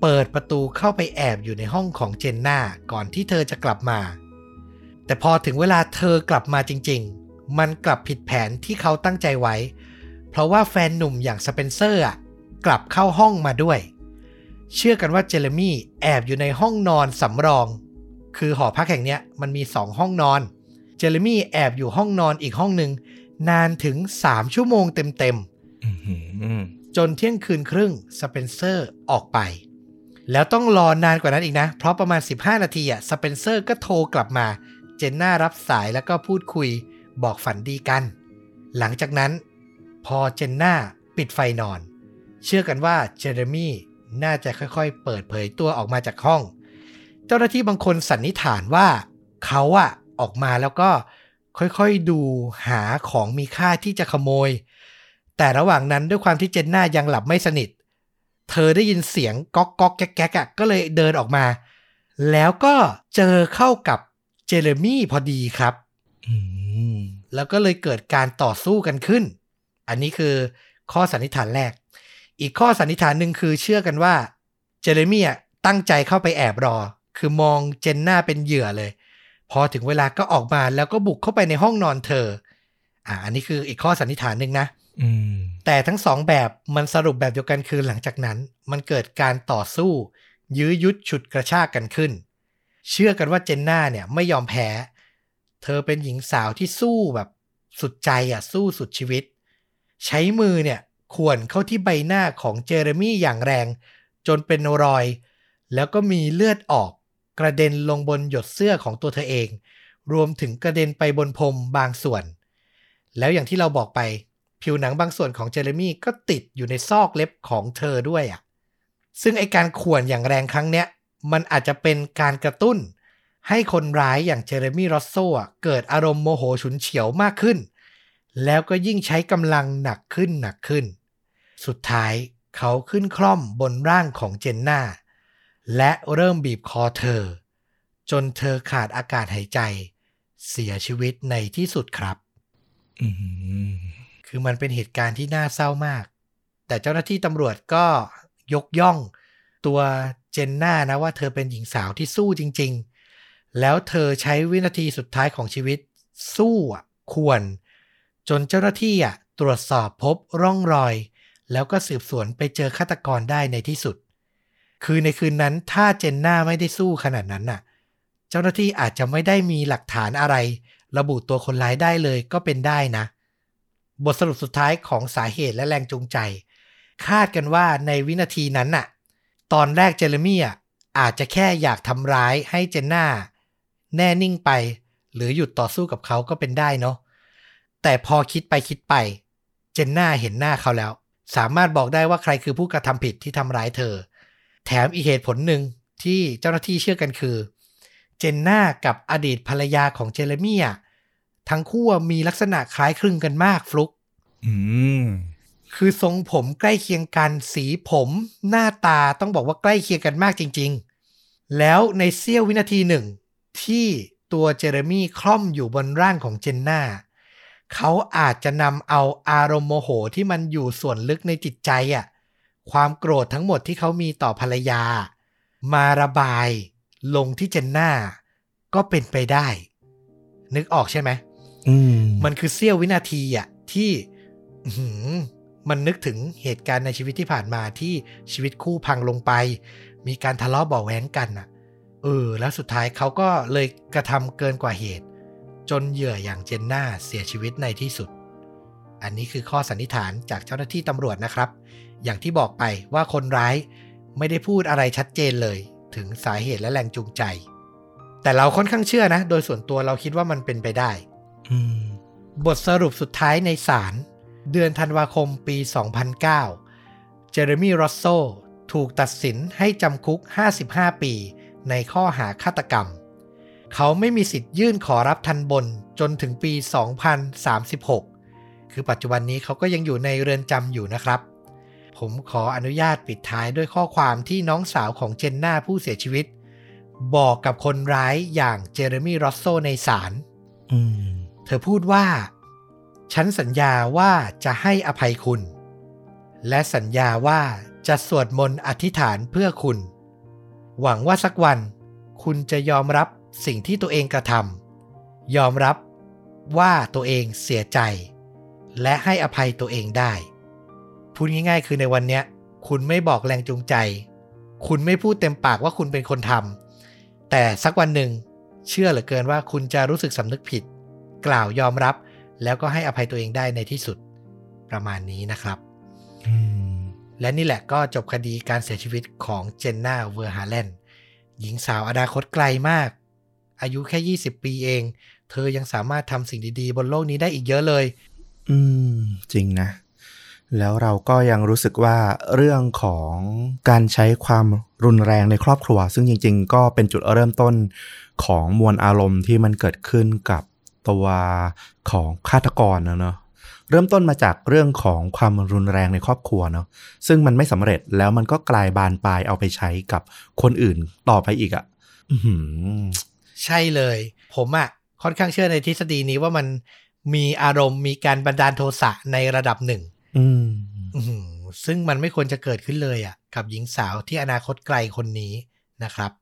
เปิดประตูเข้าไปแอบอยู่ในห้องของเจนน่าก่อนที่เธอจะกลับมา แต่พอถึงเวลาเธอกลับมาจริง ๆ มันกลับผิดแผนที่เขาตั้งใจไว้เพราะว่าแฟนหนุ่มอย่างสเปนเซอร์อะกลับเข้าห้องมาด้วย เชื่อกันว่าเจเรมี่แอบอยู่ในห้องนอนสำรอง คือหอพักแห่งเนี้ยมันมีสองห้องนอน เจเรมี่แอบอยู่ห้องนอนอีกห้องหนึ่งนานถึง3ชั่วโมงเต็มๆอือหือจนเที่ยงคืนครึ่งสเปนเซอร์ออกไป แล้วต้องรอนานกว่านั้นอีกนะ เพราะประมาณ 15 นาทีอะสเปนเซอร์ก็โทรกลับมา เจนน่ารับสายแล้วก็พูดคุยบอกฝันดีกัน หลังจากนั้น พอเจนน่าปิดไฟนอน เชื่อกันว่าเจเรมี่น่าจะค่อยๆ เปิดเผยตัวออกมาจากห้อง เจ้าหน้าที่บางคนสันนิษฐานว่าเขาอะออกมาแล้วก็ค่อยๆดูหาของมีค่าที่จะขโมย แต่ระหว่างนั้นด้วยความที่เจนน่ายังหลับไม่สนิท เธอได้ยินเสียงก๊อกก๊อกแก๊กแก๊กอะก็เลยเดินออกมา แล้วก็เจอเข้ากับเจเรมี่พอดีครับอืมแล้วก็เลยเกิดการต่อสู้กันขึ้น อันนี้คือข้อสันนิษฐานแรก อีกข้อสันนิษฐานหนึ่งคือเชื่อกันว่าเจเรมี่อะตั้งใจเข้าไปแอบรอ คือมองเจนน่าเป็นเหยื่อเลย พอถึงเวลาก็ออกมาแล้วก็บุกเข้าไปในห้องนอนเธอ อ่า อันนี้คืออีกข้อสันนิษฐานหนึ่งนะอืมแต่ทั้งสองแบบมันสรุปแบบเดียวกันคือหลังจากนั้น มันเกิดการต่อสู้ ยื้อยุดฉุดกระชากกันขึ้น เชื่อกันว่าเจนน่าเนี่ยไม่ยอมแพ้ เธอเป็นหญิงสาวที่สู้แบบสุดใจอะสู้สุดชีวิต ใช้มือเนี่ยข่วนเข้าที่ใบหน้าของเจเรมี่อย่างแรง จนเป็นรอย แล้วก็มีเลือดออกกระเด็นลงบนหยดเสื้อของตัวเธอเอง รวมถึงกระเด็นไปบนพรมบางส่วน แล้วอย่างที่เราบอกไป ผิวหนังบางส่วนของเจเรมี่ก็ติดอยู่ในซอกเล็บของเธอด้วยอะซึ่งไอการข่วนอย่างแรงครั้งเนี้ยมันอาจจะเป็นการกระตุ้น ให้คนร้ายอย่างเจเรมี่รอสโซ่เกิดอารมณ์โมโหฉุนเฉียวมากขึ้น แล้วก็ยิ่งใช้กำลังหนักขึ้นหนักขึ้น สุดท้ายเขาขึ้นคล่อมบนร่างของเจนน่า และเริ่มบีบคอเธอ จนเธอขาดอากาศหายใจ เสียชีวิตในที่สุดครับอืมคือมันเป็นเหตุการณ์ที่น่าเศร้ามาก แต่เจ้าหน้าที่ตำรวจก็ยกย่องตัวเจนน่านะว่าเธอเป็นหญิงสาวที่สู้จริง ๆ แล้วเธอใช้วินาทีสุดท้ายของชีวิต สู้อะควร จนเจ้าหน้าที่อะตรวจสอบพบร่องรอย แล้วก็สืบสวนไปเจอฆาตกรได้ในที่สุด คือในคืนนั้นถ้าเจนน่าไม่ได้สู้ขนาดนั้นน่ะ เจ้าหน้าที่อาจจะไม่ได้มีหลักฐานอะไร ระบุตัวคนร้ายได้เลยก็เป็นได้นะ บทสรุปสุดท้ายของสาเหตุและแรงจูงใจ คาดกันว่าในวินาทีนั้นน่ะ ตอนแรกเจเรมี่อะอาจจะแค่อยากทำร้ายให้เจนน่าแน่นิ่งไป หรือหยุดต่อสู้กับเขาก็เป็นได้เนาะ แต่พอคิดไปคิดไป เจนน่าเห็นหน้าเขาแล้ว สามารถบอกได้ว่าใครคือผู้กระทำผิดที่ทำร้ายเธอ แถมอีกเหตุผลหนึ่งที่เจ้าหน้าที่เชื่อกันคือ เจนน่ากับอดีตภรรยาของเจเรมี่อะทั้งคู่มีลักษณะคล้ายคลึงกันมากฟลุกอืมคือทรงผมใกล้เคียงกันสีผมหน้าตาต้องบอกว่าใกล้เคียงกันมากจริง ๆ แล้วในเสี้ยววินาทีหนึ่ง ที่ตัวเจเรมี่คล่อมอยู่บนร่างของเจนน่า เขาอาจจะนำเอาอารมณ์โมโหที่มันอยู่ส่วนลึกในจิตใจอะความโกรธทั้งหมดที่เขามีต่อภรรยา มาระบายลงที่เจนน่าก็เป็นไปได้ นึกออกใช่ไหมอืมมันคือเสี้ยววินาทีอะที่อื้อหือมันนึกถึงเหตุการณ์ในชีวิตที่ผ่านมาที่ชีวิตคู่พังลงไป มีการทะเลาะเบาะแว้งกันอะเออ แล้วสุดท้ายเขาก็เลยกระทำเกินกว่าเหตุ จนเหยื่ออย่างเจนน่าเสียชีวิตในที่สุด อันนี้คือข้อสันนิษฐานจากเจ้าหน้าที่ตำรวจนะครับ อย่างที่บอกไปว่าคนร้ายไม่ได้พูดอะไรชัดเจนเลย ถึงสาเหตุและแรงจูงใจ แต่เราค่อนข้างเชื่อนะ โดยส่วนตัวเราคิดว่ามันเป็นไปได้อืมบทสรุปสุดท้ายในศาลเดือนธันวาคมปี 2009 เจเรมี่รอสโซ ถูกตัดสินให้จำคุก 55 ปี ในข้อหาฆาตกรรม เขาไม่มีสิทธิ์ยื่นขอรับทันบนจนถึงปี 2036 คือปัจจุบันนี้เขาก็ยังอยู่ในเรือนจำอยู่นะครับ ผมขออนุญาตปิดท้ายด้วยข้อความที่น้องสาวของเจนน่าผู้เสียชีวิต บอกกับคนร้ายอย่างเจเรมี่รอสโซในศาลอืมเธอพูดว่า ฉันสัญญาว่าจะให้อภัยคุณ และสัญญาว่าจะสวดมนต์อธิษฐานเพื่อคุณ หวังว่าสักวัน คุณจะยอมรับ สิ่งที่ตัวเองกระทำยอมรับว่าตัวเองเสียใจ และให้อภัยตัวเองได้ พูดง่ายๆ คือในวันเนี้ย คุณไม่บอกแรงจูงใจ คุณไม่พูดเต็มปากว่าคุณเป็นคนทำแต่สักวันหนึ่ง เชื่อเหลือเกินว่าคุณจะรู้สึกสำนึกผิด กล่าวยอมรับ แล้วก็ให้อภัยตัวเองได้ในที่สุดประมาณนี้นะครับอืมและนี่แหละก็จบคดีการเสียชีวิตของเจนนาเวอร์ฮาแลนด์หญิงสาวอนาคตไกลมาก อายุแค่ 20 ปีเอง เธอยังสามารถทำสิ่งดีๆ บนโลกนี้ได้อีกเยอะเลย อืม จริงนะ แล้วเราก็ยังรู้สึกว่าเรื่องของการใช้ความรุนแรงในครอบครัว ซึ่งจริง ๆ ก็เป็นจุดเริ่มต้นของมวลอารมณ์ที่มันเกิดขึ้นกับตัวของฆาตกรนะเนาะเริ่มต้นมาจากเรื่องของความรุนแรงในครอบครัวเนาะซึ่งมันไม่สำเร็จแล้วมันก็กลายบานปลายเอาไปใช้กับคนอื่นต่อไปอีกอะ่ะ ใช่เลย ผมอะ่ะค่อนข้างเชื่อในทฤษฎีนี้ว่ามันมีอารมณ์มีการบันดาลโทสะในระดับหนึ่งอืมอื้อหือซึ่งมันไม่ควรจะเกิดขึ้นเลยอะ่ะ กับหญิงสาวที่อนาคตไกลคนนี้นะครับ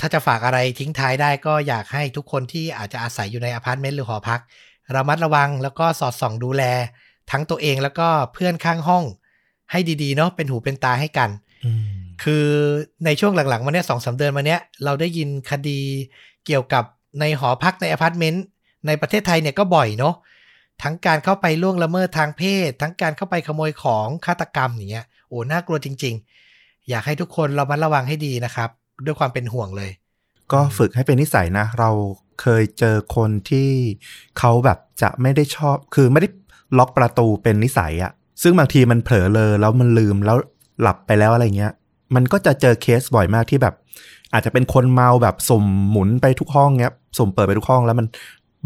ถ้าจะฝากอะไรทิ้งท้ายได้ก็อยากให้ทุกคนที่อาจจะอาศัยอยู่ในอพาร์ตเมนต์หรือหอพักระมัดระวังแล้วก็สอดส่องดูแล ทั้งตัวเองแล้วก็เพื่อนข้างห้อง ให้ดีๆเนาะเป็นหูเป็นตาให้กันอืมคือในช่วงหลังๆมาเนี้ยสองสามเดือนมาเนี้ยเราได้ยินคดี เกี่ยวกับในหอพักในอพาร์ตเมนต์ในประเทศไทยเนี่ยก็บ่อยเนาะทั้งการเข้าไปล่วงละเมิดทางเพศ ทั้งการเข้าไปขโมยของฆาตกรรมอย่างเงี้ยโอ้น่ากลัวจริง ๆ อยากให้ทุกคนเรามาระวังให้ดีนะครับ ด้วยความเป็นห่วงเลย ก็ฝึกให้เป็นนิสัยนะ เราเคยเจอคนที่เขาแบบจะไม่ได้ชอบ คือไม่ได้ล็อกประตูเป็นนิสัยอะซึ่งบางทีมันเผลอเลยแล้วมันลืมแล้วหลับไปแล้วอะไรเงี้ย มันก็จะเจอเคสบ่อยมากที่แบบ อาจจะเป็นคนเมาแบบสมหมุนไปทุกห้องเงี้ยสมเปิดไปทุกห้องแล้วมัน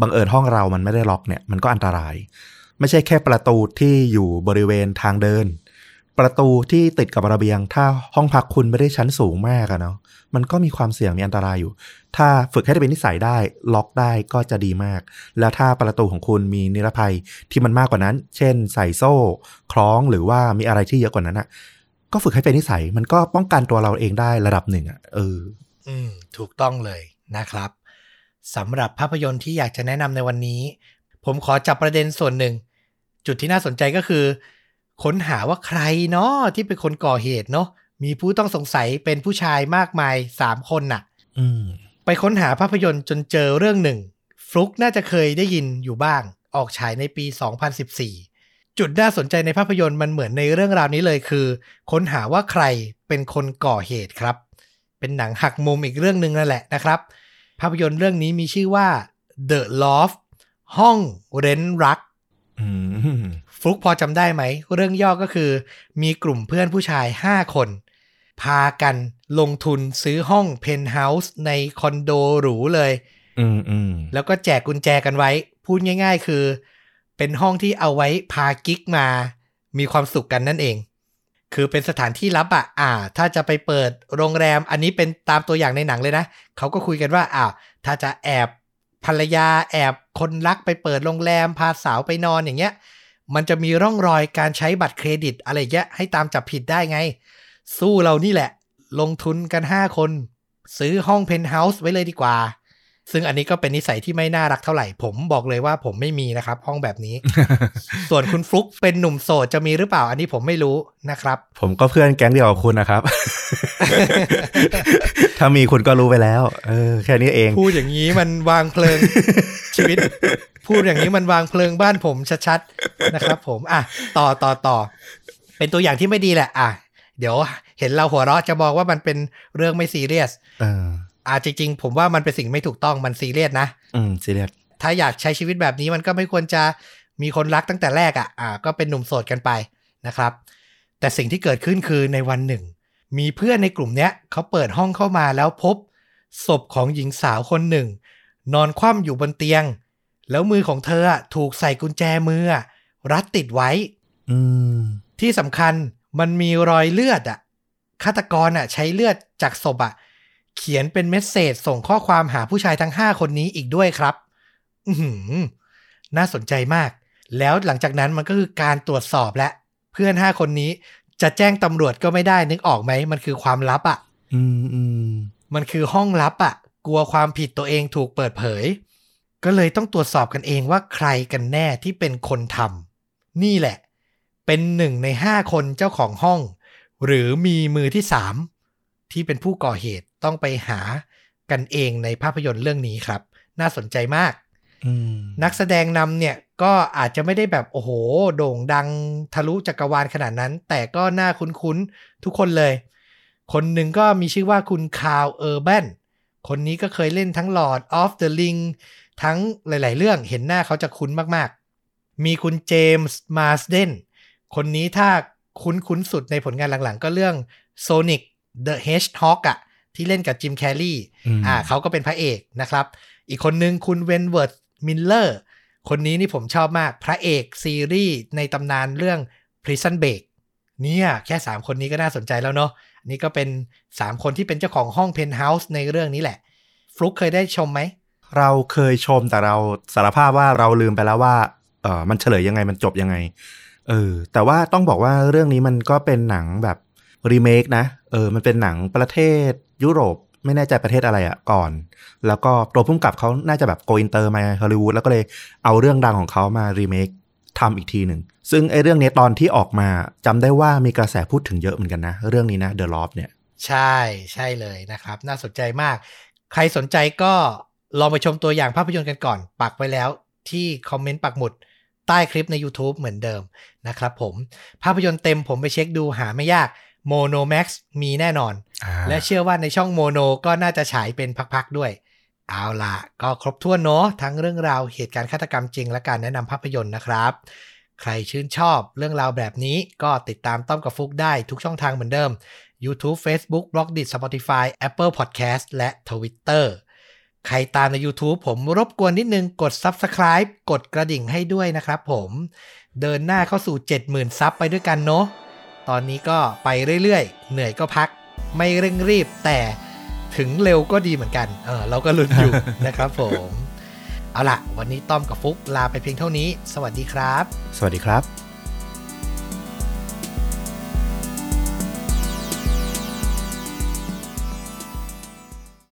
บังเอิญห้องเรามันไม่ได้ล็อกเนี่ยมันก็อันตราย ไม่ใช่แค่ประตูที่อยู่บริเวณทางเดิน ประตูที่ติดกับระเบียง ถ้าห้องพักคุณไม่ได้ชั้นสูงมากอะเนาะมันก็มีความเสี่ยงมีอันตรายอยู่ ถ้าฝึกให้ได้เป็นนิสัยได้ล็อกได้ก็จะดีมาก แล้วถ้าประตูของคุณมีนิรภัยที่มันมากกว่านั้น เช่น ใส่โซ่ คล้องหรือว่ามีอะไรที่เยอะกว่านั้นอะ ก็ฝึกให้เป็นนิสัย มันก็ป้องกันตัวเราเองได้ระดับหนึ่งอะเออ อืม ถูกต้องเลยนะครับสำหรับภาพยนตร์ที่อยากจะแนะนำในวันนี้ ผมขอจับประเด็นส่วนหนึ่ง จุดที่น่าสนใจก็คือ ค้นหาว่าใครเนาะที่เป็นคนก่อเหตุเนาะมีผู้ต้องสงสัยเป็นผู้ชายมากมาย3คนน่ะอืมไปค้นหาภาพยนตร์จนเจอเรื่องหนึ่ง ฟลุกน่าจะเคยได้ยินอยู่บ้าง ออกฉายในปี 2014 จุดน่าสนใจในภาพยนตร์มันเหมือนในเรื่องราวนี้เลยคือ ค้นหาว่าใครเป็นคนก่อเหตุครับ เป็นหนังหักมุมอีกเรื่องหนึ่งนั่นแหละนะครับ ภาพยนตร์เรื่องนี้มีชื่อว่า The Loft ห้องเร้นรักอืมฟลุกพอจำได้ไหม เรื่องย่อก็คือ มีกลุ่มเพื่อนผู้ชาย 5 คน พากันลงทุนซื้อห้องเพนท์เฮาส์ในคอนโดหรูเลยอืมอืมแล้วก็แจกกุญแจกันไว้ พูดง่าย ๆ คือ เป็นห้องที่เอาไว้พากิ๊กมา มีความสุขกันนั่นเอง คือเป็นสถานที่ลับอะอ่า ถ้าจะไปเปิดโรงแรม อันนี้เป็นตามตัวอย่างในหนังเลยนะเขาก็คุยกันว่าอ้าถ้าจะแอบภรรยาแอบคนรักไปเปิดโรงแรม พาสาวไปนอนอย่างเงี้ย มันจะมีร่องรอยการใช้บัตรเครดิตอะไรเงี้ยให้ตามจับผิดได้ไง สู้เรานี่แหละ ลงทุนกัน 5 คน ซื้อห้องเพนท์เฮาส์ไว้เลยดีกว่า ซึ่งอันนี้ก็เป็นนิสัยที่ไม่น่ารักเท่าไหร่ ผมบอกเลยว่าผมไม่มีนะครับ ห้องแบบนี้ ส่วนคุณฟลุกเป็นหนุ่มโสดจะมีหรือเปล่า อันนี้ผมไม่รู้นะครับ ผมก็เพื่อนแก๊งเดียวกับคุณนะครับ ถ้ามีคุณก็รู้ไปแล้ว เออ แค่นี้เอง พูดอย่างนี้มันวางเพลิงชีวิต พูดอย่างนี้มันวางเพลิงบ้านผมชัดๆนะครับ ผมอะต่อต่อต่อเป็นตัวอย่างที่ไม่ดีแหละ อะเดี๋ยวเห็นเราหัวเราะจะบอกว่ามันเป็นเรื่องไม่ซีเรียสเอออะจริง ๆ ผมว่ามันเป็นสิ่งไม่ถูกต้องมันซีเรียสนะ อืมซีเรียสถ้าอยากใช้ชีวิตแบบนี้มันก็ไม่ควรจะมีคนรักตั้งแต่แรกอะอ่า ก็เป็นหนุ่มโสดกันไปนะครับ แต่สิ่งที่เกิดขึ้นคือในวันหนึ่ง มีเพื่อนในกลุ่มเนี้ยเขาเปิดห้องเข้ามาแล้วพบ ศพของหญิงสาวคนหนึ่ง นอนคว่ำอยู่บนเตียง แล้วมือของเธออะถูกใส่กุญแจมืออะรัดติดไว้ อืมที่สำคัญมันมีรอยเลือดอะฆาตกรอะ ใช้เลือดจากศพอะ เขียนเป็นเมสเซจส่งข้อความหาผู้ชายทั้ง 5 คนนี้อีกด้วยครับ อือหือน่าสนใจมาก แล้วหลังจากนั้นมันก็คือการตรวจสอบและ เพื่อน 5 คนนี้จะแจ้งตำรวจก็ไม่ได้นึกออกไหม มันคือความลับอะ อืมอืมมันคือห้องลับอะ กลัวความผิดตัวเองถูกเปิดเผย ก็เลยต้องตรวจสอบกันเองว่าใครกันแน่ที่เป็นคนทำนี่แหละ เป็นหนึ่งในห้าคนเจ้าของห้อง หรือมีมือที่สามที่เป็นผู้ก่อเหตุ ต้องไปหากันเองในภาพยนตร์เรื่องนี้ครับ น่าสนใจมากอืมนักแสดงนำเนี่ยก็อาจจะไม่ได้แบบโอ้โห โด่งดังทะลุจักรวาลขนาดนั้น แต่ก็น่าคุ้นๆทุกคนเลย คนหนึ่งก็มีชื่อว่าคุณคาร์ลเออร์บันคนนี้ก็เคยเล่นทั้ง Lord of the Ring ทั้งหลาย ๆ เรื่องเห็นหน้าเขาจะคุ้นมากๆ มีคุณเจมส์มาสเดนคนนี้ถ้าคุ้นๆสุดในผลงานหลังๆ ก็เรื่อง Sonic the Hedgehog อะ ที่เล่นกับจิมแคร์รี่อืมอ่าเขาก็เป็นพระเอกนะครับ อีกคนนึงคุณเวนท์เวิร์ธมิลเลอร์คนนี้นี่ผมชอบมากพระเอกซีรีส์ในตำนานเรื่อง Prison Break เนี่ยแค่ 3 คนนี้ก็น่าสนใจแล้วเนาะนี่ก็เป็น 3 คนที่เป็นเจ้าของห้องเพนท์เฮาส์ในเรื่องนี้แหละ ฟลุกเคยได้ชมไหม เราเคยชมแต่เราสารภาพว่าเราลืมไปแล้วว่าเออมันเฉลยยังไงมันจบยังไงเออแต่ว่าต้องบอกว่าเรื่องนี้มันก็เป็นหนังแบบรีเมคนะเออมันเป็นหนังประเทศ ยุโรปไม่แน่ใจประเทศอะไรอะก่อน แล้วก็ตัวผู้กำกับเขาน่าจะแบบโกอินเตอร์มาฮอลลีวูดแล้วก็เลยเอาเรื่องดังของเขามารีเมคทำอีกทีหนึ่ง ซึ่งไอ้เรื่องนี้ตอนที่ออกมาจำได้ว่ามีกระแสพูดถึงเยอะเหมือนกันนะ เรื่องนี้นะ The Loft เนี่ย ใช่ใช่เลยนะครับ น่าสนใจมาก ใครสนใจก็ลองไปชมตัวอย่างภาพยนตร์กันก่อน ปักไว้แล้วที่คอมเมนต์ปักหมุดใต้คลิปใน YouTube เหมือนเดิมนะครับผมภาพยนตร์เต็มผมไปเช็คดูหาไม่ยาก Mono Max มีแน่นอน และเชื่อว่าในช่องโมโนก็น่าจะฉายเป็นพักๆด้วย เอาล่ะก็ครบถ้วนเนาะทั้งเรื่องราวเหตุการณ์ฆาตกรรมจริง และการแนะนำภาพยนตร์นะครับ ใครชื่นชอบเรื่องราวแบบนี้ก็ติดตามต้อมกับฟุกได้ทุกช่องทางเหมือนเดิม YouTube Facebook b l o g d i t Spotify Apple Podcast และ Twitter ใครตามใน YouTube ผมรบกวนนิดนึงกด Subscribe กดกระดิ่งให้ด้วยนะครับผมเดินหน้าเข้าสู่ 70,000 ซับไปด้วยกันเนาะตอนนี้ก็ไปเรื่อยๆ เหนื่อยก็พัก ไม่เร่งรีบแต่ถึงเร็วก็ดีเหมือนกัน เออเราก็ลุ้นอยู่นะครับผม เอาล่ะ วันนี้ต้อมกับฟุกลาไปเพียงเท่านี้ สวัสดีครับ สวัสดีครับ